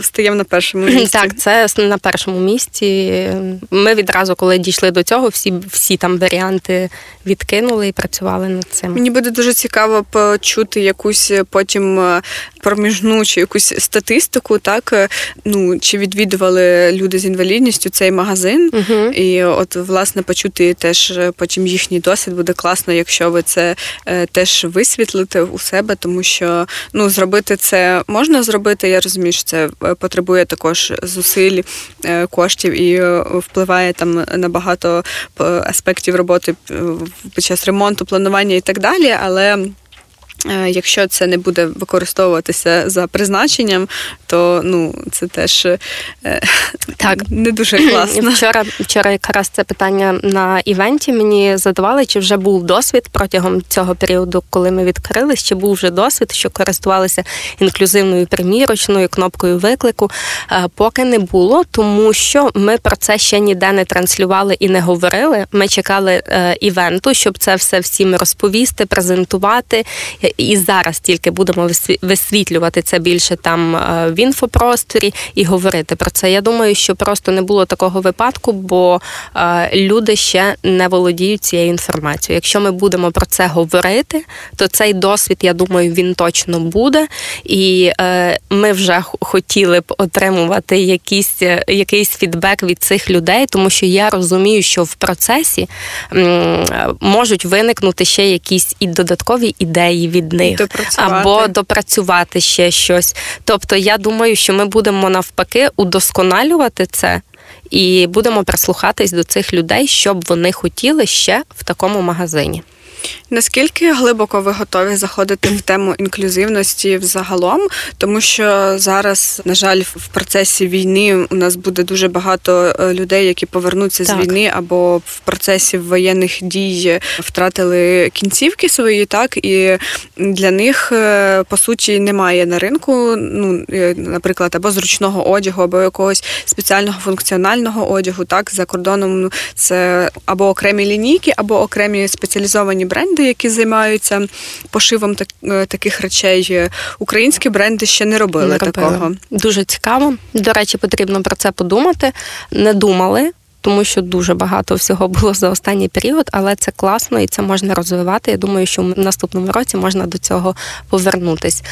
стаємо на першому місці. Так, це на першому місці. Ми відразу, коли дійшли до цього, всі всі там варіанти відкинули і працювали над цим. Мені буде дуже цікаво почути якусь потім е, проміжну чи якусь статистику, так е, ну чи відвідували люди з інвалідністю цей магазин, угу. і от власне почути теж потім їхній досвід буде класно, якщо ви це теж висвітлите у себе, тому що ну зробити це можна зробити. Я розумію що це е, потребує також зусиль е, коштів і е, впливає там на багато аспектів роботи під час ремонту, планування і так далі, але. Е, якщо це не буде використовуватися за призначенням, то ну це теж е, так не дуже класно. Вчора вчора якраз це питання на івенті мені задавали, чи вже був досвід протягом цього періоду, коли ми відкрились, чи був вже досвід, що користувалися інклюзивною примірочною кнопкою виклику. Е, поки не було, тому що ми про це ще ніде не транслювали і не говорили. Ми чекали івенту, щоб це все всім розповісти, презентувати і зараз тільки будемо висвітлювати це більше там е, в інфопросторі і говорити про це. Я думаю, що просто не було такого випадку, бо е, люди ще не володіють цією інформацією. Якщо ми будемо про це говорити, то цей досвід, я думаю, він точно буде. І е, ми вже хотіли б отримувати якийсь, якийсь фідбек від цих людей, тому що я розумію, що в процесі можуть виникнути ще якісь і додаткові ідеї від них або допрацювати ще щось. Тобто, я думаю, що ми будемо навпаки удосконалювати це. І будемо прислухатись до цих людей, щоб вони хотіли ще в такому магазині. Наскільки глибоко ви готові заходити в тему інклюзивності взагалом? Тому що зараз, на жаль, в процесі війни у нас буде дуже багато е, людей, які повернуться так. з війни, або в процесі воєнних дій втратили кінцівки свої, так і для них е, по суті немає на ринку, ну е, наприклад, або зручного одягу, або якогось спеціального функціонального одягу. Так за кордоном ну, це або окремі лінійки, або окремі спеціалізовані бренди, які займаються пошивом так, е, таких речей. Українські бренди ще не робили, не такого. Дуже цікаво. До речі, потрібно про це подумати. Не думали тому що дуже багато всього було за останній період, але це класно і це можна розвивати. Я думаю, що в наступному році можна до цього повернутись.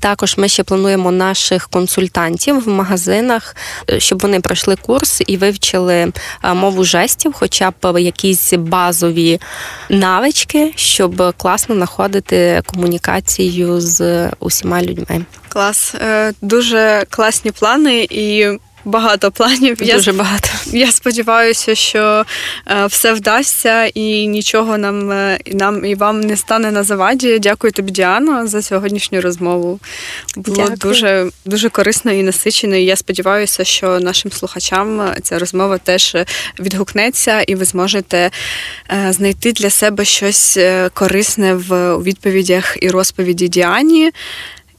Також ми ще плануємо наших консультантів в магазинах, е, щоб вони пройшли курс і вивчили мову жестів, хоча б якісь базові навички, щоб класно знаходити комунікацію з усіма людьми. Клас, е, дуже класні плани і багато планів. Дуже я, багато. Я сподіваюся, що е, все вдасться і нічого нам е, нам і вам не стане на заваді. Дякую тобі, Діано, за сьогоднішню розмову. Було Дякую. дуже дуже корисно і насичено. І Я сподіваюся, що нашим слухачам ця розмова теж відгукнеться, і ви зможете е, знайти для себе щось корисне в відповідях і розповіді Діані.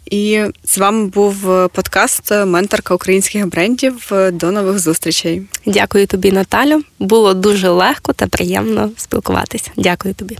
І з вами був е, подкаст е, Менторка українських брендів. Е, до нових зустрічей. Дякую тобі, Наталю. Було дуже легко та приємно спілкуватися. Дякую тобі.